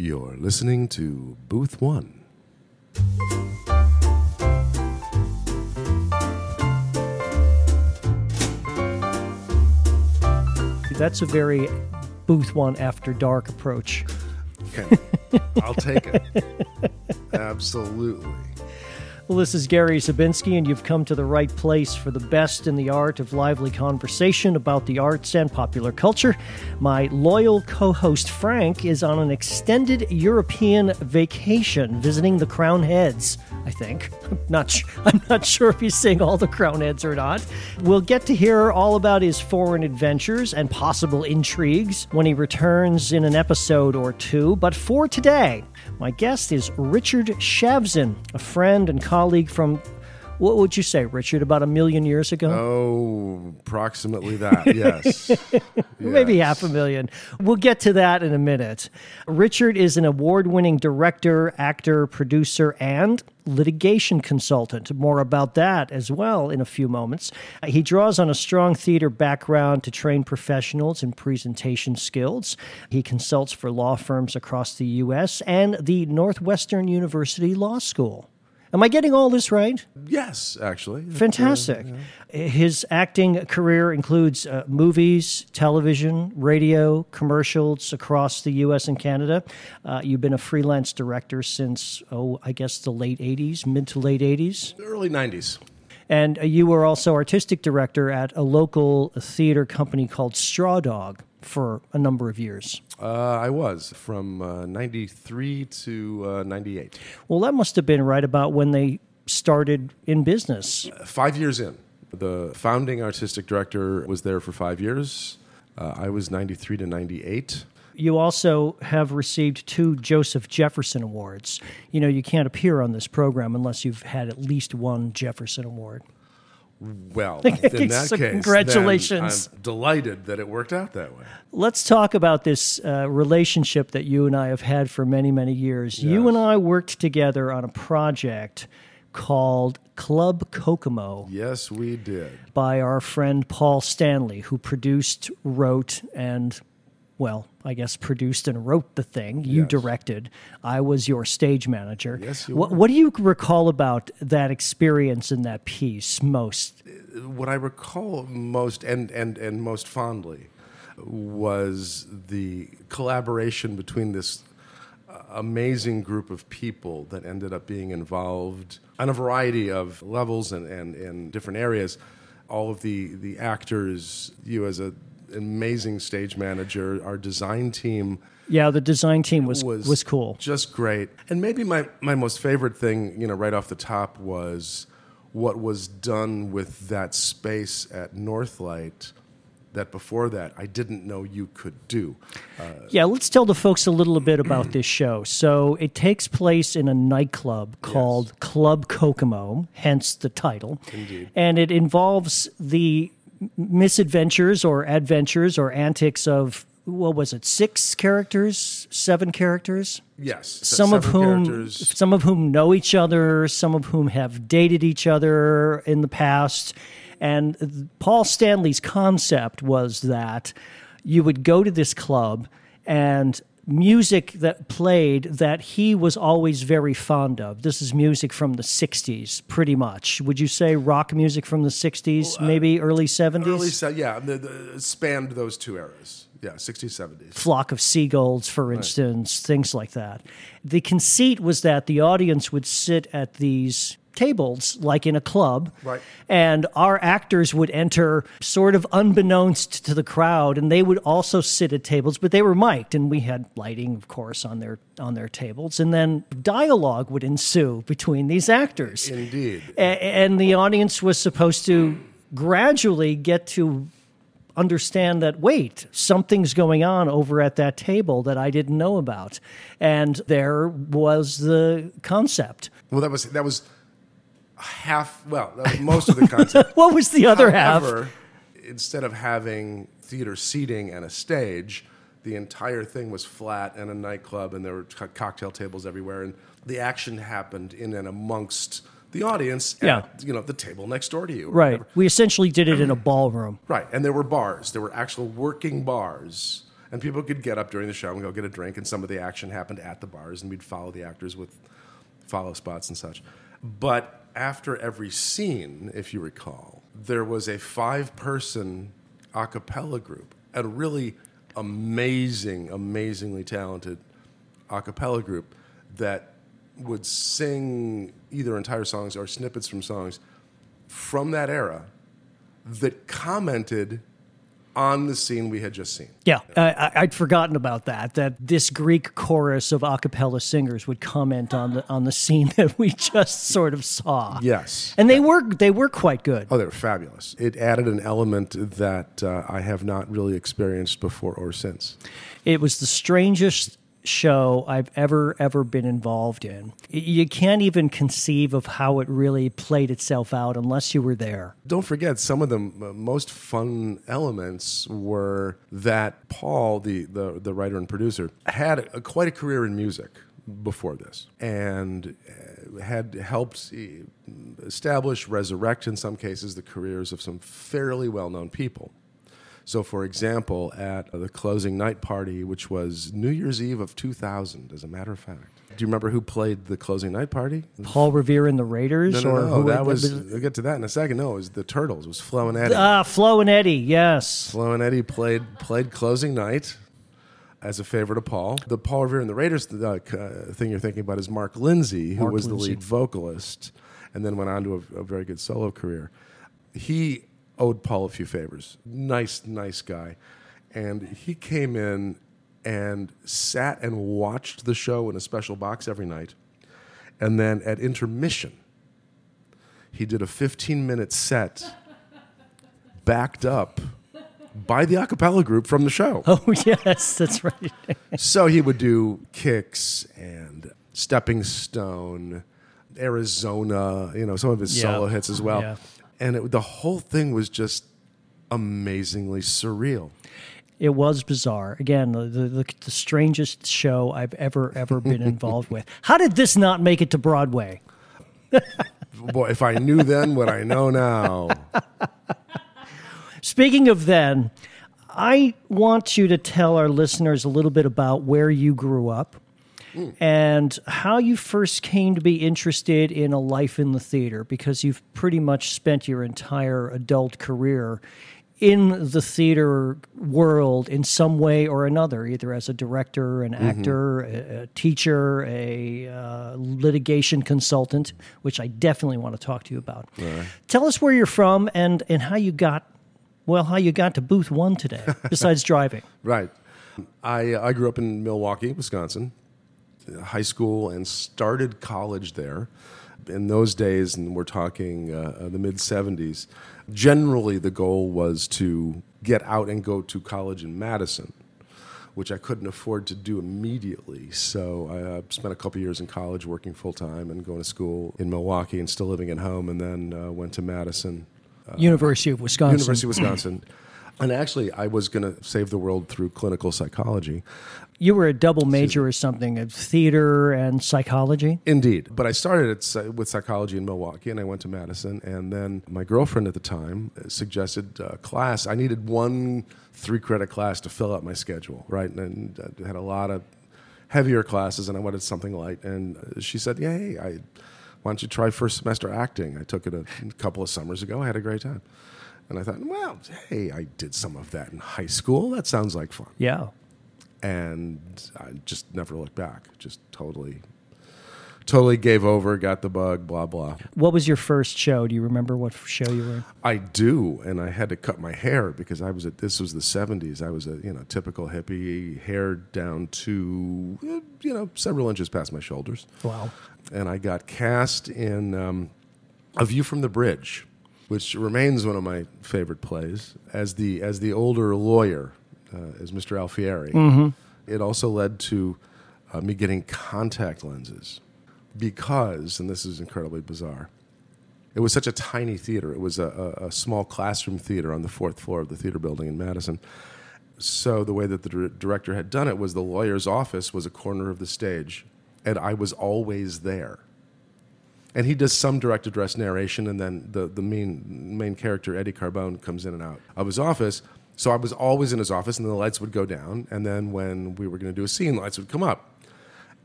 You're listening to Booth One. That's a very Booth One After Dark approach. Okay, I'll take it. Absolutely. Well, this is Gary Zabinski, and you've come to the right place for the best in the art of lively conversation about the arts and popular culture. My loyal co host Frank is on an extended European vacation visiting the Crown Heads, I think. I'm not, sh- I'm not sure if he's seeing all the Crown Heads or not. We'll get to hear all about his foreign adventures and possible intrigues when he returns in an episode or two. But for today, my guest is Richard Shavzin, a friend and colleague from, what would you say, Richard, about a million years ago? Oh, approximately that, yes. Maybe half a million. We'll get to that in a minute. Richard is an award winning director, actor, producer, and litigation consultant. More about that as well in a few moments. He draws on a strong theater background to train professionals in presentation skills. He consults for law firms across the U.S. and the Northwestern University Law School. Am I getting all this right? Yes, actually. Fantastic. His acting career includes uh, movies, television, radio, commercials across the U.S. and Canada. Uh, you've been a freelance director since, oh, I guess the late 80s, mid to late 80s. Early 90s. And uh, you were also artistic director at a local theater company called Straw Dog for a number of years. Uh, I was from uh, 93 to uh, 98. Well, that must have been right about when they started in business. Five years in. The founding artistic director was there for five years. Uh, I was 93 to 98. You also have received two Joseph Jefferson Awards. You know, you can't appear on this program unless you've had at least one Jefferson Award. Well, in that So case, congratulations. I'm delighted that it worked out that way. Let's talk about this uh, relationship that you and I have had for many, many years. You and I worked together on a project called Klub Kokomo Yes, we did. by our friend Paul Stanley, who produced, wrote, and well, I guess produced and wrote the thing. You Yes. directed. I was your stage manager. Yes, you what, what do you recall about that experience in that piece most? What I recall most and, and, and most fondly was the collaboration between this uh, amazing group of people that ended up being involved on a variety of levels and, and, and different areas. All of the, the actors, you as a amazing stage manager, our design team Yeah, the design team was was was, cool. just great. And maybe my, my most favorite thing, you know, right off the top was what was done with that space at Northlight that before that I didn't know you could do. Uh, yeah, let's tell the folks a little bit about this show. So it takes place in a nightclub called Klub Kokomo, hence the title. Indeed. And it involves the misadventures or adventures or antics of what was it? Six characters, seven characters. Yes, Some of whom, characters. some of whom know each other, some of whom have dated each other in the past. And Paul Stanley's concept was that you would go to this club and music that played that he was always very fond of. This is music from the 60s, pretty much. Would you say rock music from the 60s, uh, maybe early 70s? Early, se- yeah, the, the, spanned those two eras. Yeah, 60s, 70s. flock of seagulls, for instance, things like that. The conceit was that the audience would sit at these tables like in a club Right. and our actors would enter sort of unbeknownst to the crowd and they would also sit at tables but they were mic'd and we had lighting of course on their on their tables and then dialogue would ensue between these actors Indeed. a- and the audience was supposed to gradually get to understand that wait something's going on over at that table that i didn't know about and there was the concept Well, that was that was half. Well, that was most of the concept. what was the other half instead of having theater seating and a stage, the entire thing was flat and a nightclub, and there were co- cocktail tables everywhere, and the action happened in and amongst the audience Yeah. at you know the table next door to you. right whatever. we essentially did it in a ballroom Right, and there were bars. There were actual working bars, And people could get up during the show and go get a drink, and some of the action happened at the bars, and we'd follow the actors with follow spots and such. But after every scene, if you recall, there was a five person a cappella group, a really amazing, amazingly talented a cappella group that would sing either entire songs or snippets from songs from that era that commented on the scene we had just seen. Yeah, I, I'd forgotten about that. That this Greek chorus of a cappella singers would comment on the on the scene that we just sort of saw. Yes, and they were they were quite good. Oh, they were fabulous. It added an element that uh, I have not really experienced before or since. It was the strangest show I've ever, ever been involved in. You can't even conceive of how it really played itself out unless you were there. Don't forget, some of the most fun elements were that Paul, the, the, the writer and producer, had a, quite a career in music before this and uh, had helped establish, resurrect in some cases, the careers of some fairly well known people. So, for example, at the closing night party, which was New Year's Eve of 2000, as a matter of fact. Do you remember who played the closing night party? Paul Revere and the Raiders? No, no, or no. That was, I'll get to that in a second. No, it was the Turtles. It was Flo and Eddie. Ah, Flo and Eddie, yes. Flo and Eddie played, played closing night as a favor to Paul. The Paul Revere and the Raiders uh, uh, thing you're thinking about is Mark Lindsay, who Mark was Lindsay. the lead vocalist and then went on to a, a very good solo career. He owed Paul a few favors. Nice, nice guy. And he came in and sat and watched the show in a special box every night. And then at intermission, he did a 15 minute set backed up by the a cappella group from the show. Oh, yes, that's right. so he would do kicks and stepping stone, Arizona, you know, some of his solo hits as well. Yeah. And it, the whole thing was just amazingly surreal. It was bizarre. Again, the, the, the strangest show I've ever, ever been involved with. How did this not make it to Broadway? Boy, if I knew then what I know now. Speaking of then, I want you to tell our listeners a little bit about where you grew up and how you first came to be interested in a life in the theater because you've pretty much spent your entire adult career in the theater world in some way or another, either as a director, an actor, a, a teacher, a uh, litigation consultant, which I definitely want to talk to you about. Tell us where you're from and, and how you got, well, how you got to booth one today, besides driving. Right. I, I grew up in Milwaukee, Wisconsin, high school, and started college there. In those days, and we're talking uh, uh, the mid 70s, generally the goal was to get out and go to college in Madison, which I couldn't afford to do immediately. So I uh, spent a couple years in college working full time and going to school in Milwaukee and still living at home, and then uh, went to Madison University of Wisconsin. University of Wisconsin. And actually, I was going to save the world through clinical psychology. You were a double major or something of theater and psychology. Indeed. But I started at, with psychology in Milwaukee and I went to Madison. And then my girlfriend at the time uh, suggested a class. I needed one three credit class to fill out my schedule, right? And I had a lot of heavier classes and I wanted something light. And uh, she said, Yeah, hey, I, why don't you try first semester acting? I took it a couple of summers ago. I had a great time. And I thought, well, hey, I did some of that in high school. That sounds like fun. Yeah. and I just never looked back. Just totally, totally gave over, got the bug, blah blah. What was your first show? Do you remember what show you were in? I do, and I had to cut my hair because I was at this was the '70s. I was a you know typical hippie, hair down to eh, you know several inches past my shoulders, Wow. and I got cast in um, A View from the Bridge, which remains one of my favorite plays. As the as the older lawyer, uh, as Mr. Alfieri, it also led to uh, me getting contact lenses because, and this is incredibly bizarre. It was such a tiny theater. It was a, a, a small classroom theater on the fourth floor of the theater building in Madison. So the way that the dir- director had done it was the lawyer's office was a corner of the stage, and I was always there. And he does some direct address narration, and then the, the main, main character, Eddie Carbone, comes in and out of his office. So I was always in his office, and the lights would go down. And then when we were going to do a scene, the lights would come up.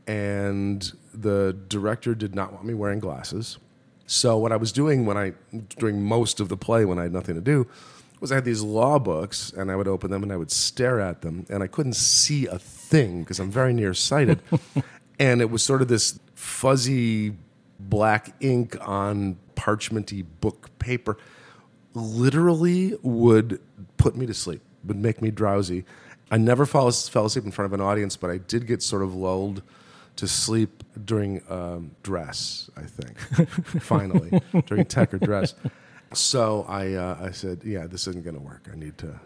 And the director did not want me wearing glasses. So what I was doing when I during most of the play when I had nothing to do was I had these law books and I would open them and I would stare at them and I couldn't see a thing because I'm very nearsighted. and it was sort of this fuzzy black ink on parchmenty book paper literally would put me to sleep, would make me drowsy. I never fell, fell asleep in front of an audience, but I did get sort of lulled to sleep during um, dress, I think, finally, during tech or dress. So I, uh, I said, yeah, this isn't going to work. I need to,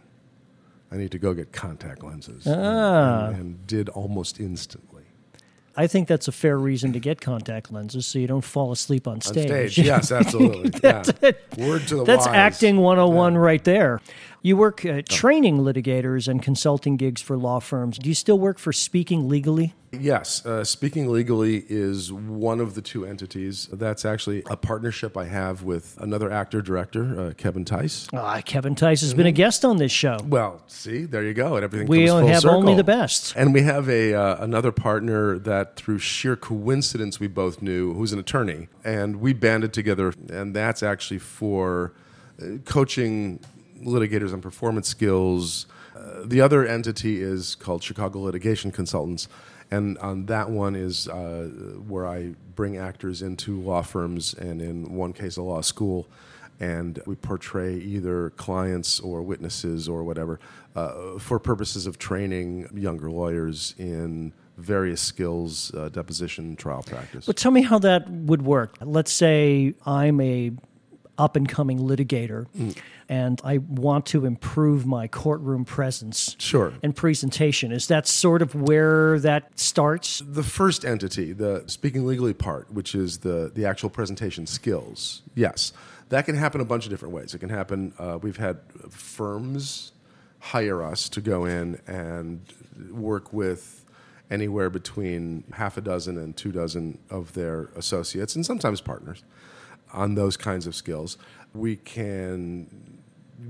I need to go get contact lenses. Ah. And, and did almost instantly. I think that's a fair reason to get contact lenses so you don't fall asleep on On stage. stage, yes, absolutely. That's yeah. Word to the That's wise. acting 101 right there. You work uh, training litigators and consulting gigs for law firms. Do you still work for Speaking Legally? Yes, uh, Speaking Legally is one of the two entities. That's actually a partnership I have with another actor director, uh, Kevin Tice. Ah, Kevin Tice has been a guest on this show. Well, see, there you go, and everything We comes full have only the best. And we have a uh, another partner that, through sheer coincidence, we both knew, who's an attorney, and we banded together, and that's actually for uh, coaching litigators on performance skills. The other entity is called Chicago Litigation Consultants, and on that one is uh, where I bring actors into law firms, and in one case, a law school and we portray either clients or witnesses or whatever uh, for purposes of training younger lawyers in various skills, uh, deposition, trial practice. But tell me how that would work. Let's say I'm a up and coming litigator Mm. and I want to improve my courtroom presence Sure. and presentation. Is that sort of where that starts? The first entity, the speaking legally part, which is the, the actual presentation skills, yes, that can happen a bunch of different ways. It can happen, uh, we've had firms hire us to go in and work with anywhere between half a dozen and two dozen of their associates and sometimes partners on those kinds of skills. We can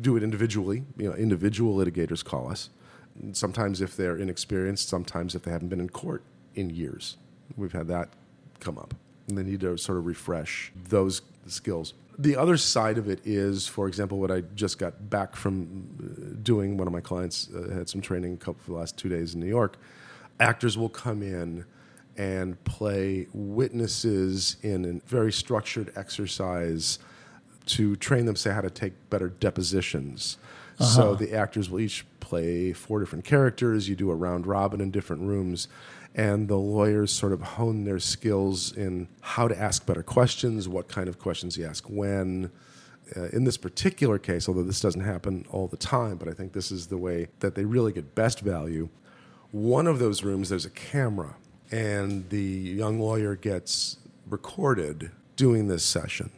do it individually. You know, individual litigators call us. Sometimes if they're inexperienced, sometimes if they haven't been in court in years. We've had that come up. And they need to sort of refresh those skills. The other side of it is, for example, what I just got back from uh, doing. One of my clients uh, had some training a couple for the last two days in New York. Actors will come in and play witnesses in a very structured exercise to train them, say, how to take better depositions. So the actors will each play four different characters. You do a round robin in different rooms, and the lawyers sort of hone their skills in how to ask better questions, what kind of questions you ask when. Uh, in this particular case, although this doesn't happen all the time, but I think this is the way that they really get best value. One of those rooms, there's a camera, and the young lawyer gets recorded doing this session.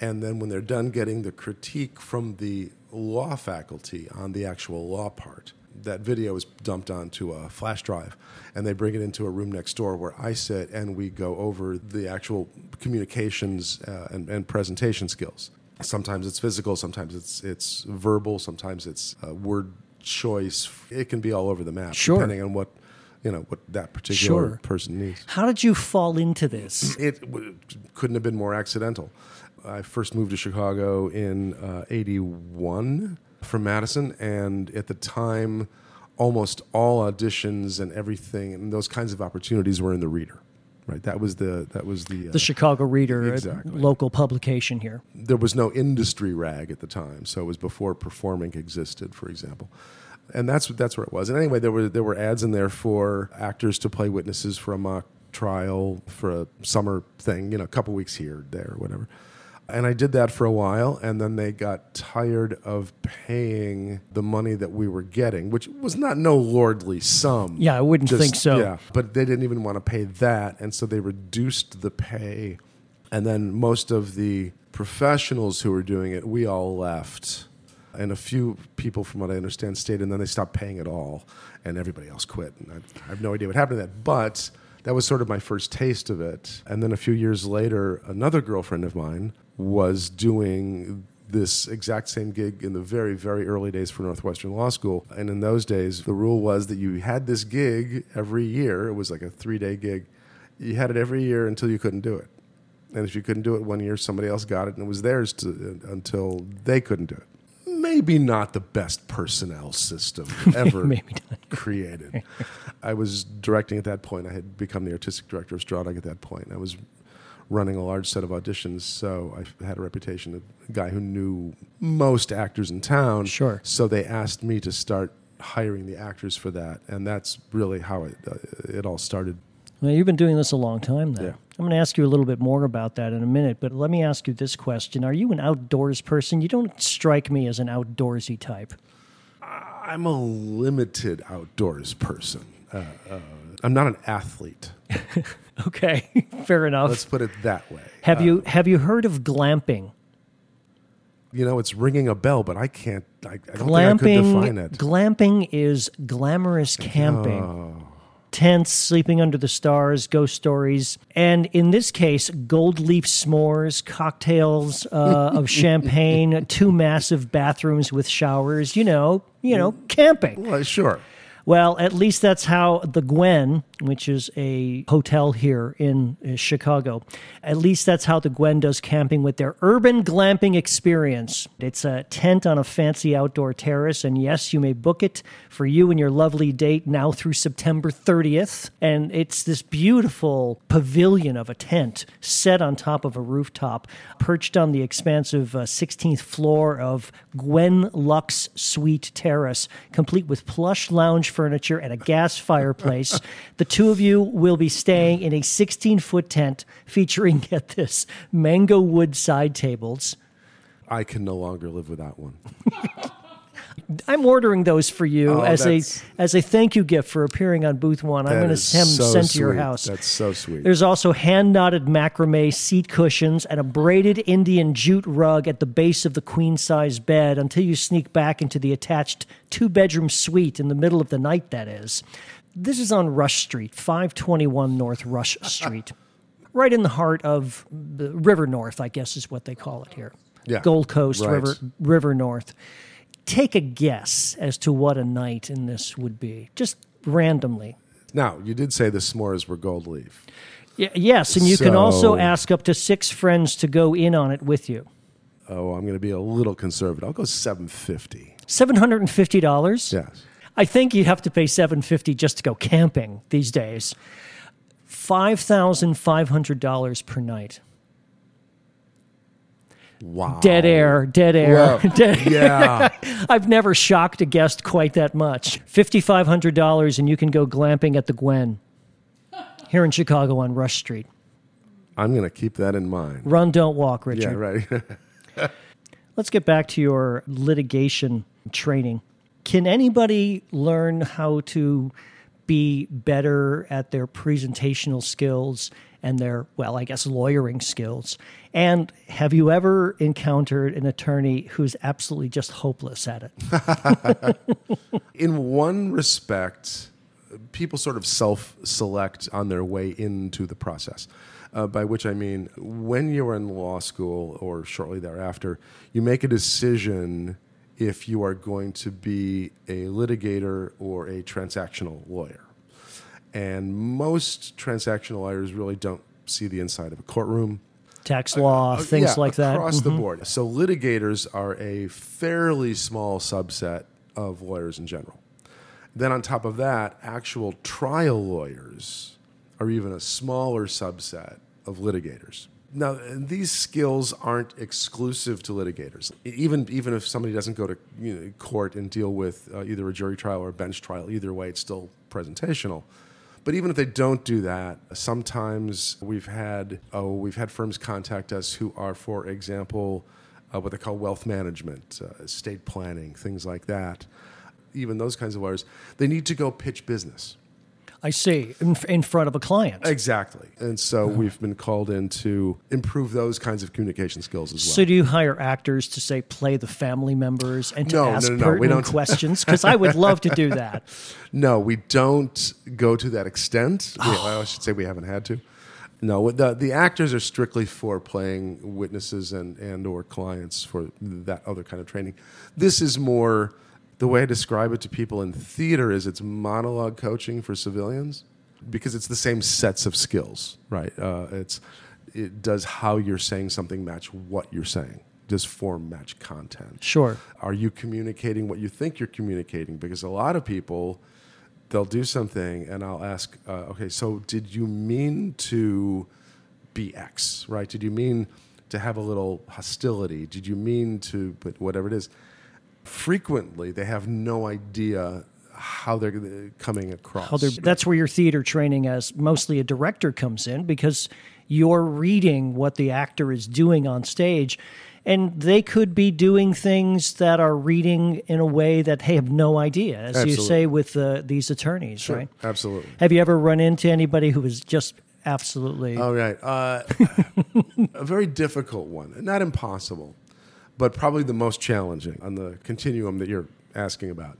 And then when they're done getting the critique from the law faculty on the actual law part, that video is dumped onto a flash drive and they bring it into a room next door where I sit and we go over the actual communications uh, and, and presentation skills. Sometimes it's physical, sometimes it's, it's verbal, sometimes it's uh, word choice. It can be all over the map Sure. depending on what, you know, what that particular Sure. person needs How did you fall into this? it w- couldn't have been more accidental. I first moved to Chicago in uh, 81 from Madison, and at the time, almost all auditions and everything and those kinds of opportunities were in the reader. Right, that was the that was the, uh, The Chicago Reader, Exactly. local publication here. there was no industry rag at the time, so it was before performing existed, for example. And that's that's where it was. And anyway, there were there were ads in there for actors to play witnesses for a mock trial for a summer thing, you know, a couple weeks here, there, whatever. And I did that for a while, and then they got tired of paying the money that we were getting, which was not no lordly sum. Yeah, I wouldn't think so. Yeah, but they didn't even want to pay that, and so they reduced the pay. And then most of the professionals who were doing it, we all left. And a few people, from what I understand, stayed, and then they stopped paying at all, and everybody else quit. And I, I have no idea what happened to that. But that was sort of my first taste of it. And then a few years later, another girlfriend of mine was doing this exact same gig in the very, very early days for Northwestern Law School. And in those days, the rule was that you had this gig every year. It was like a three day gig. You had it every year until you couldn't do it. And if you couldn't do it one year, somebody else got it and it was theirs to, until they couldn't do it. Maybe not the best personnel system ever created. I was directing at that point. I had become the artistic director of Strawdog at that point. I was running a large set of auditions, so I had a reputation of a guy who knew most actors in town. Sure. So they asked me to start hiring the actors for that, and that's really how it uh, it all started. Well, you've been doing this a long time now. Yeah. I'm going to ask you a little bit more about that in a minute, but let me ask you this question. Are you an outdoors person? You don't strike me as an outdoorsy type. I'm a limited outdoors person. Uh, uh, I'm not an athlete. Okay, fair enough. Let's put it that way. have you have you heard of glamping? You know, it's ringing a bell, but I can't. I, I don't think I could define Glamping it. glamping is glamorous camping. Oh. Tents, sleeping under the stars, ghost stories, and in this case, gold leaf s'mores, cocktails uh, of champagne, two massive bathrooms with showers. You know, you know, camping. Well, sure. Well, at least that's how the Gwen, which is a hotel here in uh, Chicago, at least that's how the Gwen does camping with their urban glamping experience. It's a tent on a fancy outdoor terrace, and yes, you may book it for you and your lovely date now through September 30th. And it's this beautiful pavilion of a tent set on top of a rooftop, perched on the expansive uh, 16th floor of Gwen Lux Suite Terrace, complete with plush lounge furniture and a gas fireplace. the two of you will be staying in a 16 foot tent featuring, get this, mango wood side tables. I can no longer live without one. I'm ordering those for you Oh, as a as a thank you gift for appearing on Booth One. I'm going to send them so sent to your house. That's so sweet. There's also hand knotted macrame seat cushions and a braided Indian jute rug at the base of the queen size bed until you sneak back into the attached two bedroom suite in the middle of the night, that is. This is on Rush Street, 521 North Rush Street, right in the heart of the River North, I guess is what they call it here. Yeah, Gold Coast, right. River, River North. Take a guess as to what a night in this would be, just randomly. now, you did say the s'mores were gold leaf. Y- yes, and you can also ask up to six friends to go in on it with you. Oh, I'm going to be a little conservative. I'll go 750. Seven hundred and fifty dollars. Yes. I think you'd have to pay seven fifty just to go camping these days. Five thousand five hundred dollars per night. Wow. Dead air, dead air. Dead Yeah. I've never shocked a guest quite that much. Fifty-five hundred dollars, and you can go glamping at the Gwen here in Chicago on Rush Street. I'm going to keep that in mind. Run, don't walk, Richard. Yeah, right. Let's get back to your litigation training. Can anybody learn how to be better at their presentational skills and their, well, I guess, lawyering skills? And have you ever encountered an attorney who's absolutely just hopeless at it? in one respect, people sort of self select on their way into the process. Uh, by which I mean, when you're in law school or shortly thereafter, you make a decision if you are going to be a litigator or a transactional lawyer. And most transactional lawyers really don't see the inside of a courtroom. Tax law, things Uh, Yeah, like that. across the Mhm. board. So litigators are a fairly small subset of lawyers in general. Then on top of that, actual trial lawyers are even a smaller subset of litigators. Now, these skills aren't exclusive to litigators. Even even if somebody doesn't go to you know, court and deal with uh, either a jury trial or a bench trial, either way, it's still presentational. But even if they don't do that, sometimes we've had oh we've had firms contact us who are, for example, uh, what they call wealth management, uh, estate planning, things like that. Even those kinds of lawyers, they need to go pitch business. I see, in, in front of a client. Exactly. And so we've been called in to improve those kinds of communication skills as well. So do you hire actors to say play the family members and to No, ask no, no, no, we pertinent don't. questions? Because I would love to do that. No, we don't go to that extent. We, oh. I should say we haven't had to. No, the the actors are strictly for playing witnesses and and or clients for that other kind of training. This is more the way I describe it to people in theater is it's monologue coaching for civilians because it's the same sets of skills, right? Uh, it's it does how you're saying something match what you're saying. Does form match content? Sure. Are you communicating what you think you're communicating? Because a lot of people they'll do something and I'll ask, uh, okay, so did you mean to be X, right? Did you mean to have a little hostility? Did you mean to, but whatever it is? Frequently, they have no idea how they're coming across. How that's where your theater training as mostly a director comes in because you're reading what the actor is doing on stage and they could be doing things that are reading in a way that they have no idea, as Absolutely. you say with uh, these attorneys, sure. right? Absolutely. Have you ever run into anybody who was just absolutely? Oh, right. Uh, a very difficult one, not impossible, but probably the most challenging on the continuum that you're asking about.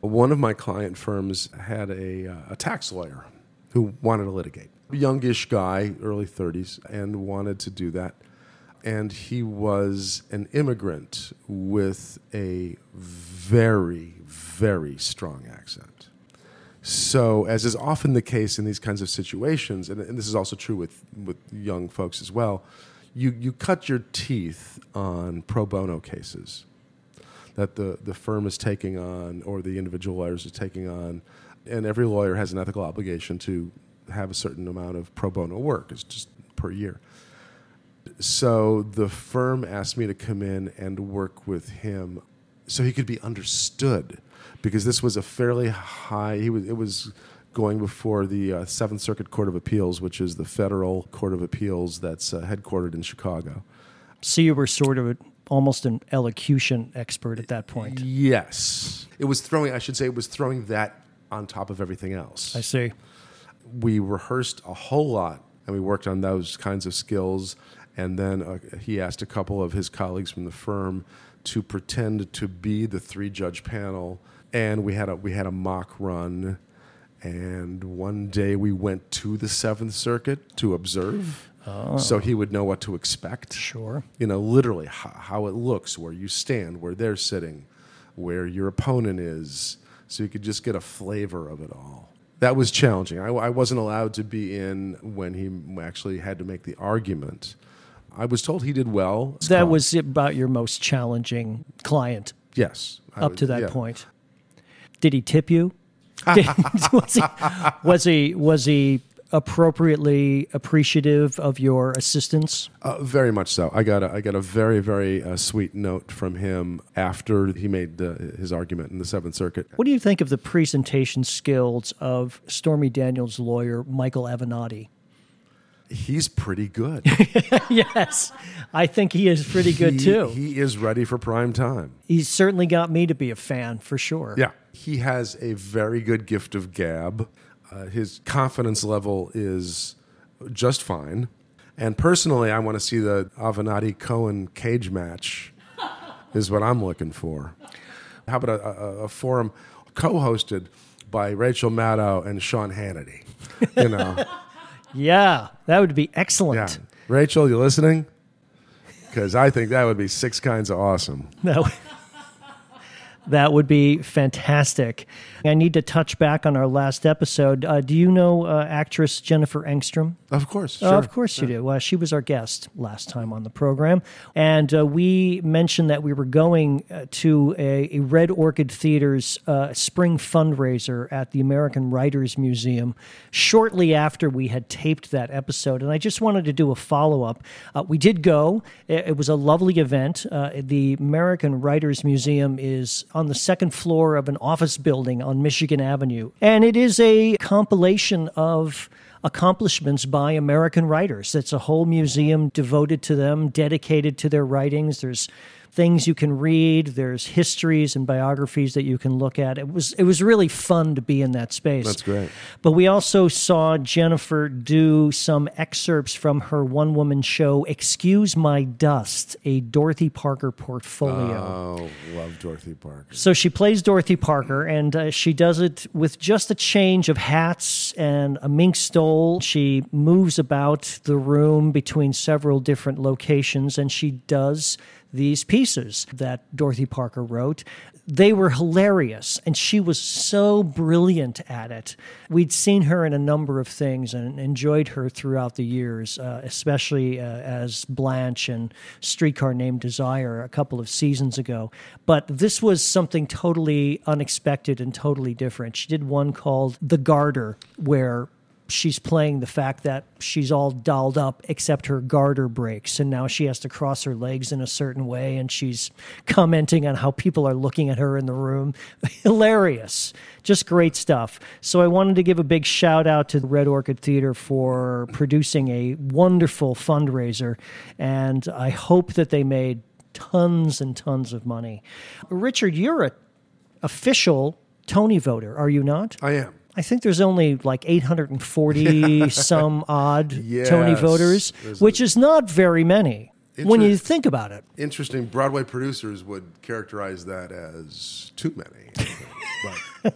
One of my client firms had a, uh, a tax lawyer who wanted to litigate. Youngish guy, early 30s, and wanted to do that and he was an immigrant with a very, very strong accent. So, as is often the case in these kinds of situations, and, and, this is also true with, with young folks as well, you, you cut your teeth on pro bono cases that the, the firm is taking on or the individual lawyers are taking on. And every lawyer has an ethical obligation to have a certain amount of pro bono work, it's just per year so the firm asked me to come in and work with him so he could be understood because this was a fairly high he was it was going before the uh, Seventh Circuit Court of Appeals, which is the federal court of appeals that's uh, headquartered in Chicago. So you were sort of almost an elocution expert at that point. Yes, it was throwing. I should say it was throwing that on top of everything else. I see. We rehearsed a whole lot, and we worked on those kinds of skills. And then uh, he asked a couple of his colleagues from the firm to pretend to be the three judge panel. And we had a, we had a mock run. And one day we went to the Seventh Circuit to observe. Oh. So he would know what to expect. Sure. You know, literally how, how it looks, where you stand, where they're sitting, where your opponent is. So you could just get a flavor of it all that was challenging. I, I, wasn't allowed to be in when he actually had to make the argument. I was told he did well. That was about your most challenging client. Yes. Up to that yeah. point. Did he tip you? Was, he, was he was he appropriately appreciative of your assistance? Uh, very much so. I got a, I got a very very uh, sweet note from him after he made the, his argument in the Seventh Circuit. What do you think of the presentation skills of Stormy Daniels' lawyer Michael Avenatti? He's pretty good. yes, I think he is pretty good he, too. He is ready for prime time. He's certainly got me to be a fan for sure. Yeah, he has a very good gift of gab. Uh, his confidence level is just fine. And personally, I want to see the Avenatti Cohen cage match, is what I'm looking for. How about a, a, a forum co hosted by Rachel Maddow and Sean Hannity? You know. Yeah, that would be excellent. Yeah. Rachel, you listening? Because I think that would be six kinds of awesome. No. That would be fantastic. I need to touch back on our last episode. Uh, do you know uh, actress Jennifer Engstrom? Of course. Uh, sure. of course you do. Uh, she was our guest last time on the program. And uh, we mentioned that we were going uh, to a, a, Red Orchid Theater's spring fundraiser at the American Writers Museum shortly after we had taped that episode. And I just wanted to do a follow up. we did go, it, it, was a lovely event. the American Writers Museum is on the second floor of an office building on Michigan Avenue. And it is a compilation of accomplishments by American writers. It's a whole museum devoted to them, dedicated to their writings. There's things you can read. There's histories and biographies that you can look at. It was it was really fun to be in that space. That's great. But we also saw Jennifer do some excerpts from her one woman show, Excuse My Dust, a Dorothy Parker portfolio. Oh, love Dorothy Parker. So she plays Dorothy Parker, and uh, she does it with just a change of hats and a mink stole. She moves about the room between several different locations, and she does these pieces that Dorothy Parker wrote. They were hilarious, and she was so brilliant at it. We'd seen her in a number of things and enjoyed her throughout the years, uh, especially uh, as Blanche and Streetcar Named Desire a couple of seasons ago. But this was something totally unexpected and totally different. She did one called The Garter, where she's playing the fact that she's all dolled up except her garter breaks. And now she has to cross her legs in a certain way. And she's commenting on how people are looking at her in the room. Hilarious. Just great stuff. So i wanted to give a big shout out to the red orchid theater for producing a wonderful fundraiser. And i hope that they made tons and tons of money. Richard you're a official tony voter are you not? I am. I think there's only like 840 some odd Tony voters, There's a- which is not very many when you think about it. Interesting. Broadway producers would characterize that as too many.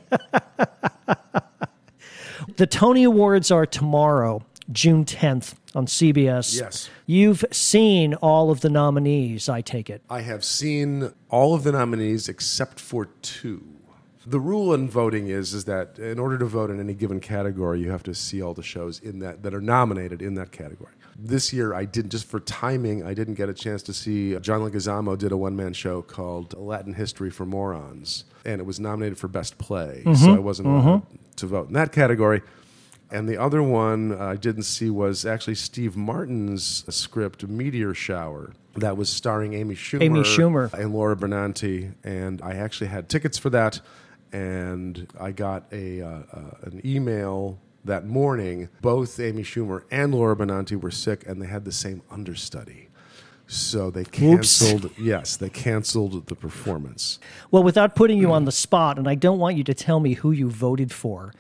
The Tony Awards are tomorrow, June 10th on CBS. Yes. You've seen all of the nominees, I take it. I have seen all of the nominees except for two. The rule in voting is is that in order to vote in any given category, you have to see all the shows in that that are nominated in that category. This year, I didn't just for timing. I didn't get a chance to see John Leguizamo did a one man show called Latin History for Morons, and it was nominated for Best Play. Mm-hmm. So I wasn't allowed mm-hmm. to vote in that category. And the other one I didn't see was actually Steve Martin's script, Meteor Shower, that was starring Amy Schumer, Amy Schumer. and Laura Benanti. And I actually had tickets for that. And I got a uh, uh, an email that morning. Both Amy Schumer and Laura Benanti were sick, and they had the same understudy. So they Oops. canceled. Yes, they canceled the performance. Well, without putting you on the spot, and I don't want you to tell me who you voted for,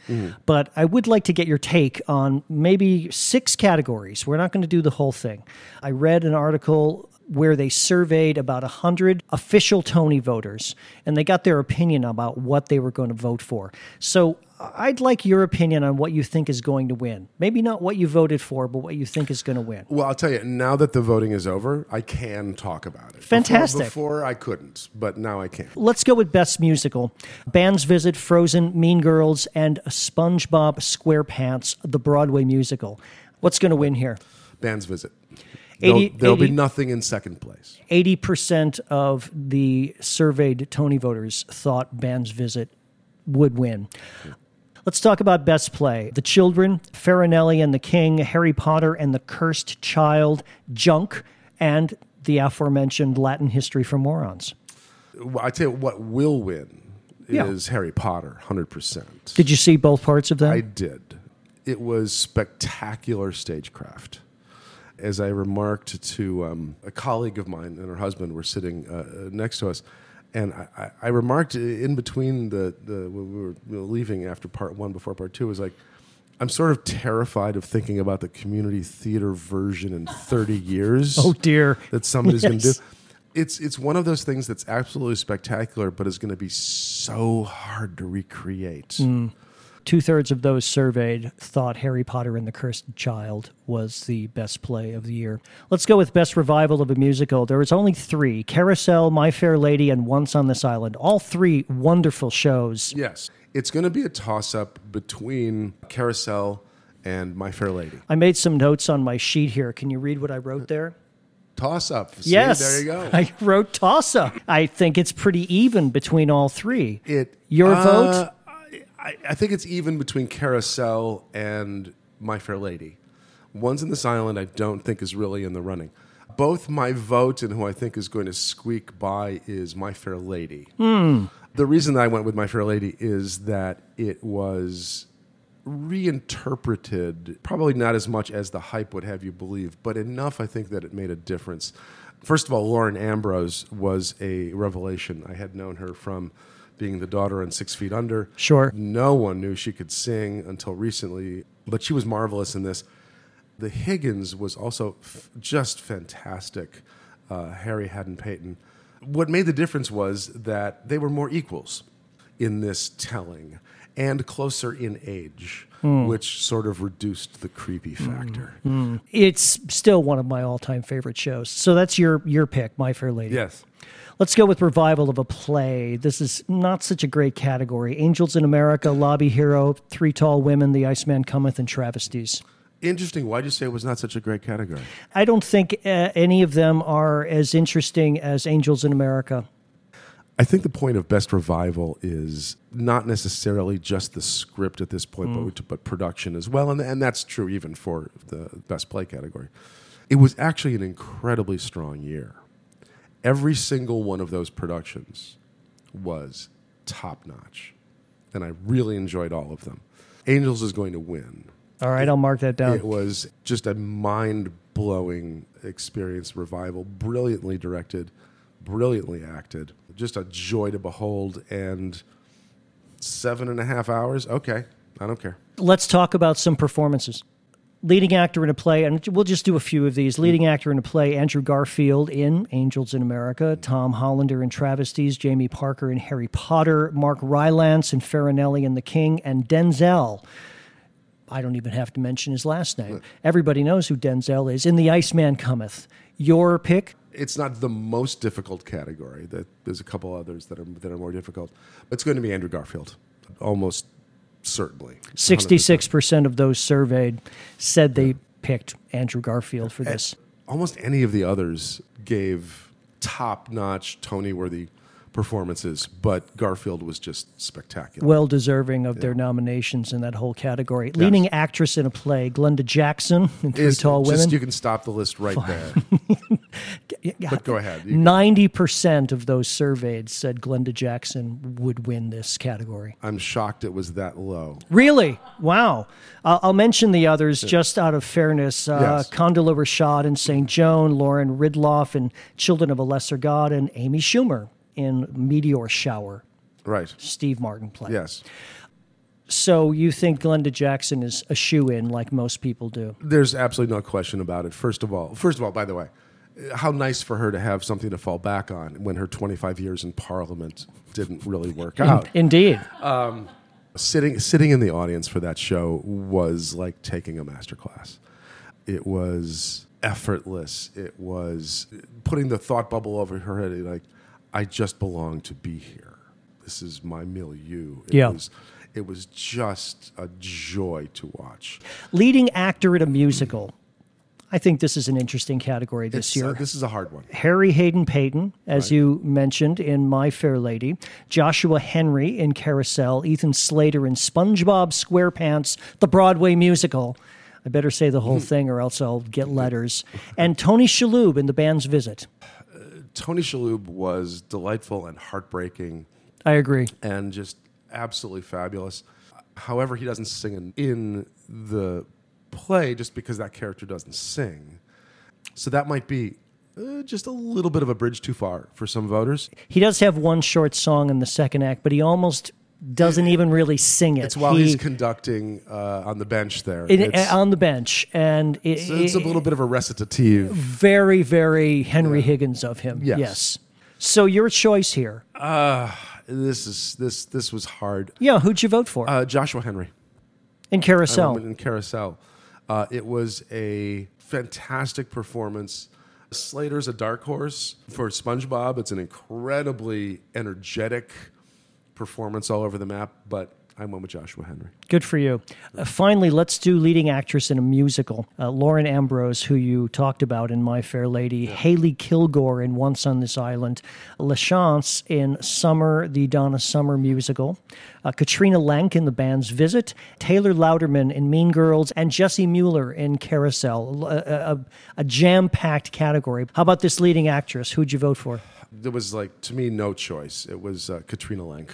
but I would like to get your take on maybe six categories. We're not going to do the whole thing. I read an article where they surveyed about 100 official Tony voters, and they got their opinion about what they were going to vote for. So I'd like your opinion on what you think is going to win. Maybe not what you voted for, but what you think is going to win. Well, I'll tell you, now that the voting is over, I can talk about it. Before- Fantastic. Before, I couldn't, but now I can. Let's go with Best Musical. Bands Visit, Frozen, Mean Girls, and SpongeBob SquarePants, the Broadway musical. What's going to win here? Band's visit. 80 there'll there'll 80 be nothing in second place. 80% of the surveyed Tony voters thought Band's Visit would win. Let's talk about Best Play. The Children, Farinelli and the King, Harry Potter and the Cursed Child, Junk, and the aforementioned Latin History for Morons. I tell you what will win Yeah. is Harry Potter, hundred percent. Did you see both parts of that? I did. It was spectacular stagecraft. As I remarked to um, a colleague of mine and her husband were sitting uh, uh, next to us, and I, I, remarked in between the, the when we were leaving after part one before part two was like, I'm sort of terrified of thinking about the community theater version in 30 years. oh, dear. that somebody's going to do. It's it's one of those things that's absolutely spectacular, but is going to be so hard to recreate. Two thirds of those surveyed thought Harry Potter and the Cursed Child was the best play of the year. Let's go with best revival of a musical. There was only three Carousel, My Fair Lady, and Once on This Island. All three wonderful shows. Yes, it's going to be a toss up between Carousel and My Fair Lady. I made some notes on my sheet here. Can you read what I wrote there? Toss up. See, yes. there you go. I wrote toss up. I think it's pretty even between all three. It Your uh, vote? I, I think it's even between Carousel and My Fair Lady. Once on This Island I don't think is really in the running. Both my vote and who I think is going to squeak by is My Fair Lady. Hmm. The reason that I went with My Fair Lady is that it was reinterpreted, probably not as much as the hype would have you believe, but enough I think that it made a difference. First of all, Lauren Ambrose was a revelation. I had known her from being the daughter on Six Feet Under. Sure. No one knew she could sing until recently, but she was marvelous in this. The Higgins was also f- just fantastic. Uh, Harry Hadden-Paton. What made the difference was that they were more equals in this telling and closer in age, hmm. which sort of reduced the creepy hmm. factor. Hmm. It's still one of my all-time favorite shows. So that's your your pick, My Fair Lady. Yes. Let's go with revival of a play. This is not such a great category. Angels in America, Lobby Hero, Three Tall Women, The Iceman Cometh, and Travesties. Interesting. Why'd you say it was not such a great category? I don't think uh, any of them are as interesting as Angels in America. I think the point of best revival is not necessarily just the script at this point, but, but production as well. And, and that's true even for the best play category. It was actually an incredibly strong year. Every single one of those productions was top notch. And I really enjoyed all of them. Angels is going to win. All right, I'll mark that down. It was just a mind blowing experience, revival, brilliantly directed, brilliantly acted, just a joy to behold. And seven and a half hours? Okay, I don't care. Let's talk about some performances. Leading actor in a play, and we'll just do a few of these. Leading mm-hmm. actor in a play, Andrew Garfield in Angels in America, Tom Hollander in Travesties, Jamie Parker in Harry Potter, Mark Rylance in Farinelli and the King, and Denzel. I don't even have to mention his last name. Everybody knows who Denzel is in The Iceman Cometh. Your pick? It's not the most difficult category. That there's a couple others that are that are more difficult. But it's going to be Andrew Garfield, almost certainly. 66% of those surveyed said they picked Andrew Garfield for this. almost any of the others gave top notch Tony worthy performances, but Garfield was just spectacular. well deserving of their nominations in that whole category. Leading actress in a play, Glenda Jackson in Three Is- Tall just- Women. you can stop the list right there. but go ahead. Ninety percent of those surveyed said Glenda Jackson would win this category. I'm shocked it was that low. Really? Wow. I'll, I'll mention the others just out of fairness. Uh, Yes. Condola Rashad in St. Joan, Lauren Ridloff in Children of a Lesser God, and Amy Schumer in Meteor Shower. Right. Steve Martin play. Yes. So you think Glenda Jackson is a shoe in, like most people do? There's absolutely no question about it. First of all, first of all, by the way, how nice for her to have something to fall back on when her 25 years in Parliament didn't really work out. Indeed. Um, sitting sitting in the audience for that show was like taking a master class. It was effortless. It was putting the thought bubble over her head. Like, I just belong to be here. This is my milieu. It Yeah. was it was just a joy to watch. Leading actor in a musical. I think this is an interesting category this It's, year. uh, this is a hard one. Harry Hadden-Paton, as you mentioned in My Fair Lady, Joshua Henry in Carousel, Ethan Slater in SpongeBob SquarePants, the Broadway musical. I better say the whole thing or else I'll get letters. And Tony Shalhoub in The Band's Visit. Tony Shalhoub was delightful and heartbreaking I agree. and just absolutely fabulous. However, he doesn't sing in, in the play just because that character doesn't sing. So that might be uh, just a little bit of a bridge too far for some voters. He does have one short song in the second act, but he almost doesn't even really sing it. It's while He- he's conducting uh, on the bench there. in- it's, on the bench, and it, so it's a little bit of a recitative. very, very Henry Higgins of him. Yes. yes. So your choice here. This is this this was hard. Yeah, who'd you vote for? Uh, Joshua Henry. in Carousel. in Carousel. Uh, it was a fantastic performance. Slater's a dark horse for SpongeBob. It's an incredibly energetic performance all over the map, but I went with Joshua Henry. Good for you. Uh, finally, let's do leading actress in a musical. Uh, Lauren Ambrose, who you talked about in My Fair Lady, Hailey Kilgore in Once on This Island, LaChanze in Summer, the Donna Summer musical, uh, Katrina Lenk in The Band's Visit, Taylor Louderman in Mean Girls, and Jessie Mueller in Carousel. A, a, a jam packed category. How about this leading actress? Who'd you vote for? There was like to me no choice. It was uh, Katrina Lenk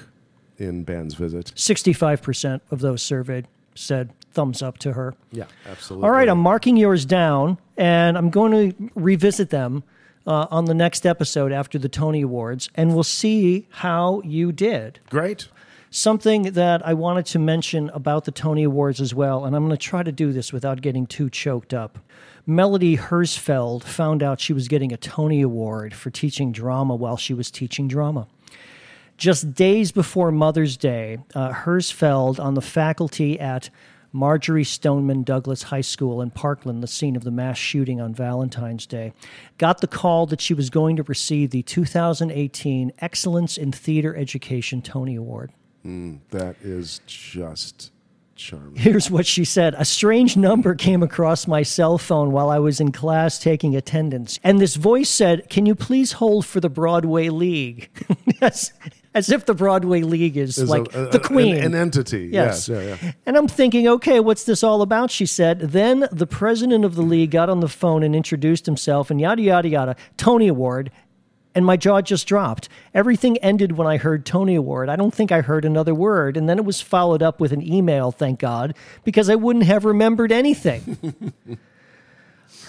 in Band's Visit. 65% of those surveyed said thumbs up to her. Yeah, absolutely. All right, I'm marking yours down, and I'm going to revisit them uh, on the next episode after the Tony Awards, and we'll see how you did. Great. Something that I wanted to mention about the Tony Awards as well, and I'm going to try to do this without getting too choked up. Melody Herzfeld found out she was getting a Tony Award for teaching drama while she was teaching drama. Just days before Mother's Day, uh, Herzfeld, on the faculty at Marjory Stoneman Douglas High School in Parkland, the scene of the mass shooting on Valentine's Day, got the call that she was going to receive the 2018 Excellence in Theater Education Tony Award. Mm, that is just charming. Here's what she said A strange number came across my cell phone while I was in class taking attendance. And this voice said, Can you please hold for the Broadway League? yes. As if the Broadway League is, Is like a- a- the queen. An, an entity. Yes. Yeah, yeah, yeah. And I'm thinking, okay, what's this all about? She said. Then the president of the league got on the phone and introduced himself and yada, yada, yada. Tony Award. And my jaw just dropped. Everything ended when I heard Tony Award. I don't think I heard another word. And then it was followed up with an email, thank God, because I wouldn't have remembered anything.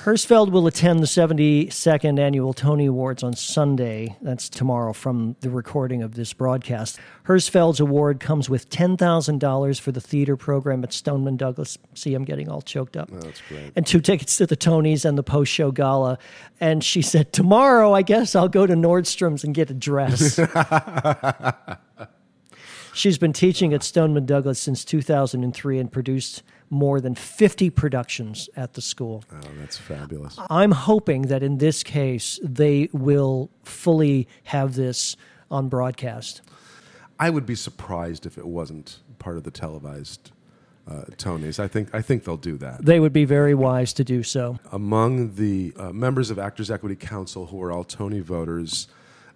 Herzfeld will attend the 72nd annual Tony Awards on Sunday. That's tomorrow from the recording of this broadcast. Herzfeld's award comes with $10,000 for the theater program at Stoneman Douglas. See, I'm getting all choked up. Oh, that's great. And two tickets to the Tonys and the post show gala. And she said, Tomorrow, I guess I'll go to Nordstrom's and get a dress. She's been teaching at Stoneman Douglas since 2003 and produced more than 50 productions at the school. Oh, that's fabulous. I'm hoping that in this case, they will fully have this on broadcast. I would be surprised if it wasn't part of the televised uh, Tonys. I think I think they'll do that. They would be very wise to do so. Among the uh, members of Actors Equity Council who are all Tony voters,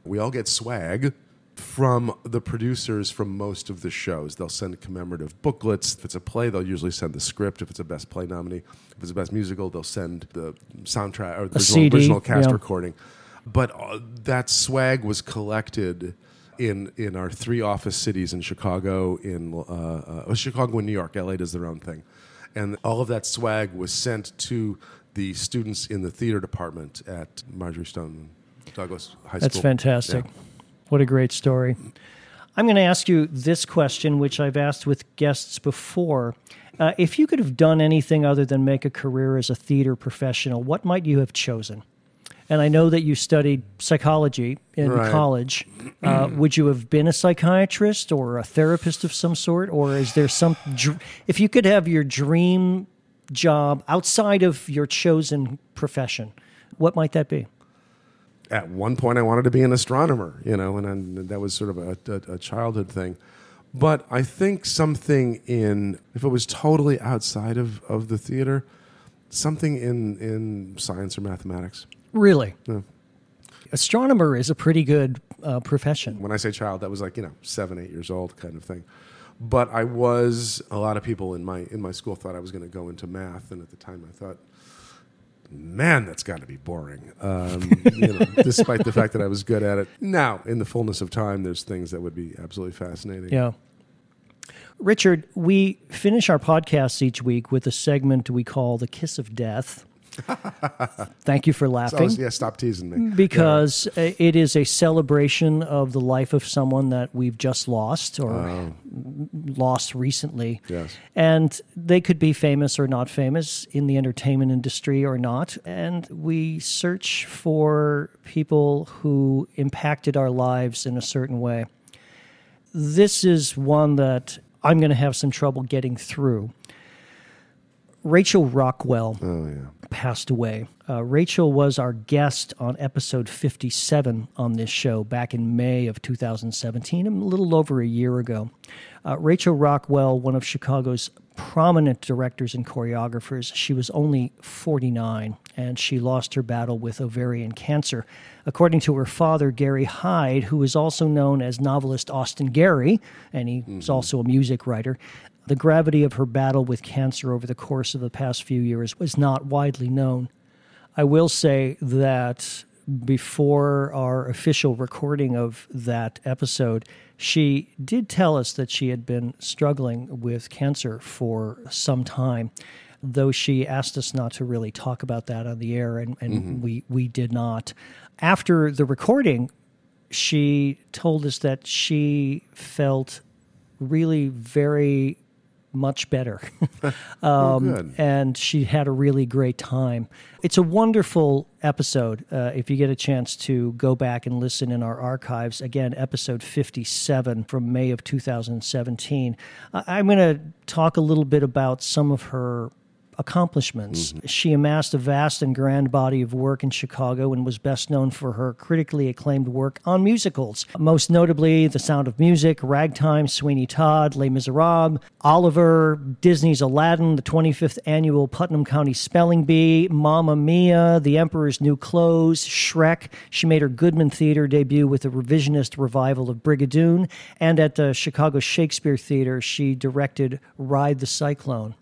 we all get swag from the producers from most of the shows. They'll send commemorative booklets. If it's a play, they'll usually send the script. If it's a best play nominee, if it's a best musical, they'll send the soundtrack or the original, CD, original cast yeah. recording. But uh, that swag was collected in in our three office cities in Chicago, in uh, uh, Chicago and New York. LA does their own thing, and all of that swag was sent to the students in the theater department at Marjory Stone Douglas High That's School. That's fantastic. Yeah. What a great story. I'm going to ask you this question, which I've asked with guests before. Uh, if you could have done anything other than make a career as a theater professional, what might you have chosen? And I know that you studied psychology in Right. college. Uh, would you have been a psychiatrist or a therapist of some sort? Or is there some. dr- If you could have your dream job outside of your chosen profession, what might that be? At one point I wanted to be an astronomer, you know, and, and that was sort of a, a, a childhood thing. But I think something in, if it was totally outside of, of the theater, something in, in science or mathematics. Really? Yeah. Astronomer is a pretty good uh, profession. When I say child, that was like, you know, seven, eight years old kind of thing. But I was, a lot of people in my, in my school thought I was going to go into math. And at the time I thought, man, that's got to be boring. Um, you know, despite the fact that I was good at it. Now, in the fullness of time, there's things that would be absolutely fascinating. Yeah. Richard, we finish our podcasts each week with a segment we call the Kiss of Death. Thank you for So laughing. was- yeah, stop teasing me. Because uh, it is a celebration of the life of someone that we've just lost or lost recently. Yes. And they could be famous or not famous in the entertainment industry or not. And we search for people who impacted our lives in a certain way. This is one that I'm going to have some trouble getting through. Rachel Rockwell Oh, yeah. Passed away. Uh, Rachel was our guest on episode 57 on this show back in May of 2017, a little over a year ago. Uh, Rachel Rockwell, one of Chicago's prominent directors and choreographers, she was only 49 and she lost her battle with ovarian cancer. According to her father, Gary Heyde, who is also known as novelist Austin Gary, and he's also a music writer, the gravity of her battle with cancer over the course of the past few years was not widely known. I will say that before our official recording of that episode, she did tell us that she had been struggling with cancer for some time. though she asked us not to really talk about that on the air, and, and mm-hmm. we, we did not. After the recording, she told us that she felt really very much better. Um, oh, and she had a really great time. It's a wonderful episode. Uh, if you get a chance to go back and listen in our archives, again, episode 57 from May of 2017. I'm going to talk a little bit about some of her accomplishments. Mm-hmm. She amassed a vast and grand body of work in Chicago and was best known for her critically acclaimed work on musicals, most notably The Sound of Music, Ragtime, Sweeney Todd, Les Miserables, Oliver, Disney's Aladdin, the 25th annual Putnam County Spelling Bee, Mamma Mia, The Emperor's New Clothes, Shrek. She made her Goodman Theater debut with a revisionist revival of Brigadoon, and at the Chicago Shakespeare Theater, she directed Ride the Cyclone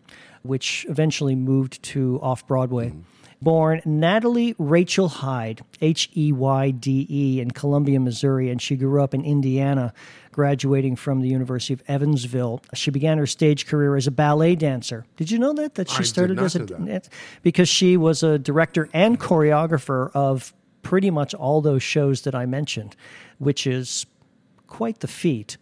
which eventually moved to off Broadway. Mm. Born Natalie Rachel Heyde, H E Y D E, in Columbia, Missouri, and she grew up in Indiana, graduating from the University of Evansville. She began her stage career as a ballet dancer. Did you know that? That she I started as a because she was a director and choreographer of pretty much all those shows that I mentioned, which is quite the feat.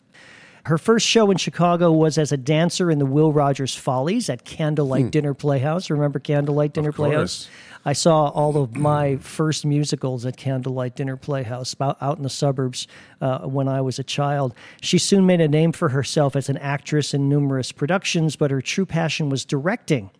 Her first show in Chicago was as a dancer in the Will Rogers Follies at Candlelight hmm. Dinner Playhouse. Remember Candlelight Dinner Playhouse? I saw all of my first musicals at Candlelight Dinner Playhouse out in the suburbs uh, when I was a child. She soon made a name for herself as an actress in numerous productions, but her true passion was directing.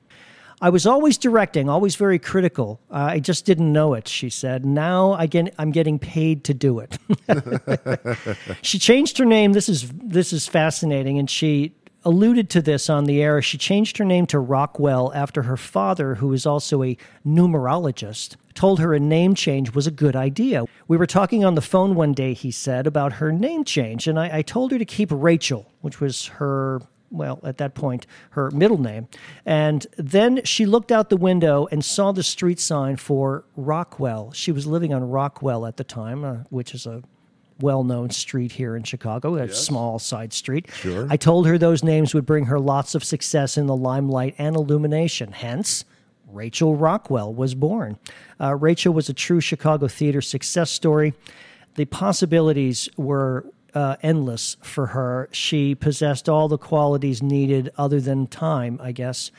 I was always directing, always very critical. Uh, I just didn't know it, she said. Now I get, I'm getting paid to do it. she changed her name. This is, this is fascinating. And she alluded to this on the air. She changed her name to Rockwell after her father, who is also a numerologist, told her a name change was a good idea. We were talking on the phone one day, he said, about her name change, and I, I told her to keep Rachel, which was her well, at that point, her middle name. And then she looked out the window and saw the street sign for Rockwell. She was living on Rockwell at the time, uh, which is a well known street here in Chicago, a yes. small side street. Sure. I told her those names would bring her lots of success in the limelight and illumination. Hence, Rachel Rockwell was born. Uh, Rachel was a true Chicago theater success story. The possibilities were uh, endless for her. She possessed all the qualities needed, other than time, I guess,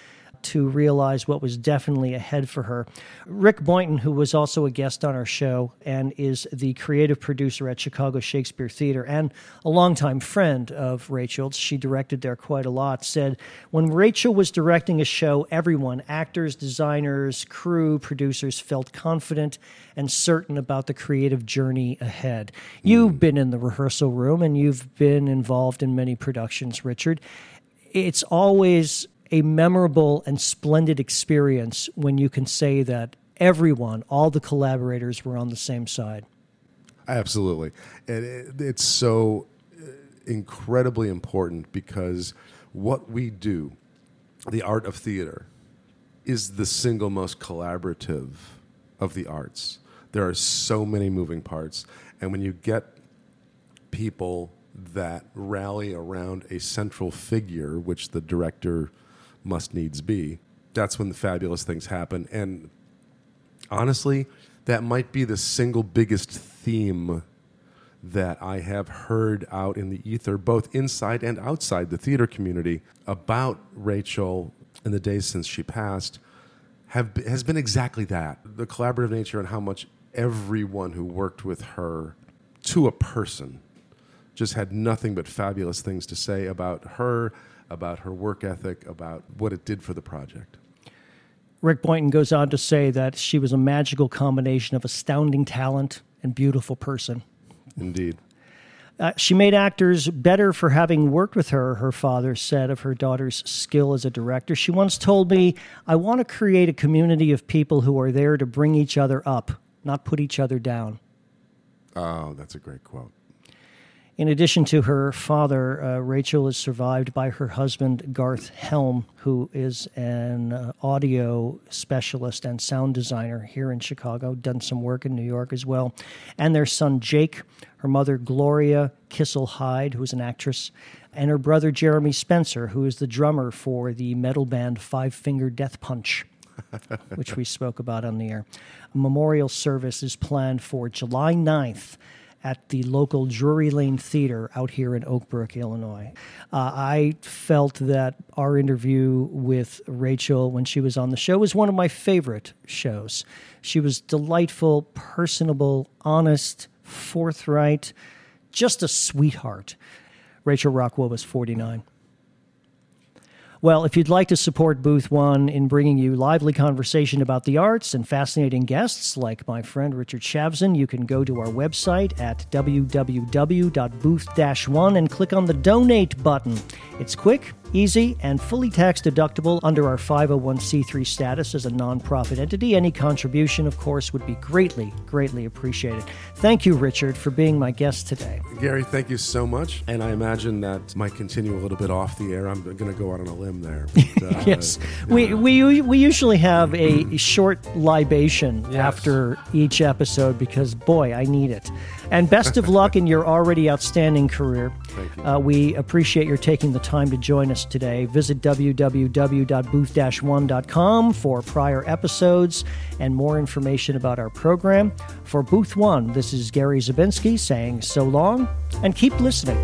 to realize what was definitely ahead for her. Rick Boynton, who was also a guest on our show and is the creative producer at Chicago Shakespeare Theater and a longtime friend of Rachel's, she directed there quite a lot, said, When Rachel was directing a show, everyone, actors, designers, crew, producers, felt confident and certain about the creative journey ahead. Hmm. You've been in the rehearsal room and you've been involved in many productions, Richard. It's always a memorable and splendid experience when you can say that everyone, all the collaborators were on the same side. Absolutely. And it, it's so uh, incredibly important because what we do, the art of theater, is the single most collaborative of the arts. There are so many moving parts. And when you get people that rally around a central figure, which the director must needs be, that's when the fabulous things happen. And honestly, that might be the single biggest theme that I have heard out in the ether, both inside and outside the theater community, about Rachel in the days since she passed, have has been exactly that the collaborative nature and how much everyone who worked with her, to a person, just had nothing but fabulous things to say about her about her work ethic, about what it did for the project. Rick Boynton goes on to say that she was a magical combination of astounding talent and beautiful person. Indeed. Uh, she made actors better for having worked with her, her father said of her daughter's skill as a director. She once told me, I want to create a community of people who are there to bring each other up, not put each other down. Oh, that's a great quote. In addition to her father, uh, Rachel is survived by her husband, Garth Helm, who is an uh, audio specialist and sound designer here in Chicago, done some work in New York as well, and their son, Jake, her mother, Gloria Kissel Heyde, who is an actress, and her brother, Jeremy Spencer, who is the drummer for the metal band Five Finger Death Punch. which we spoke about on the air. A memorial service is planned for July 9th at the local Drury Lane Theater out here in Oak Brook, Illinois. Uh, I felt that our interview with Rachel when she was on the show was one of my favorite shows. She was delightful, personable, honest, forthright, just a sweetheart. Rachel Rockwell was 49. Well, if you'd like to support Booth One in bringing you lively conversation about the arts and fascinating guests like my friend Richard Shavzin, you can go to our website at www.booth-one and click on the donate button. It's quick, easy, and fully tax deductible under our 501c3 status as a nonprofit entity. Any contribution, of course, would be greatly, greatly appreciated. Thank you, Richard, for being my guest today. Gary, thank you so much. And I imagine that might continue a little bit off the air. I'm going to go out on a limb there. But, uh, yes. We, we, we usually have a short libation yes. after each episode because, boy, I need it. And best of luck in your already outstanding career. Uh, we appreciate your taking the time to join us today. Visit www.booth-one.com for prior episodes and more information about our program. For Booth One, this is Gary Zabinski saying so long and keep listening.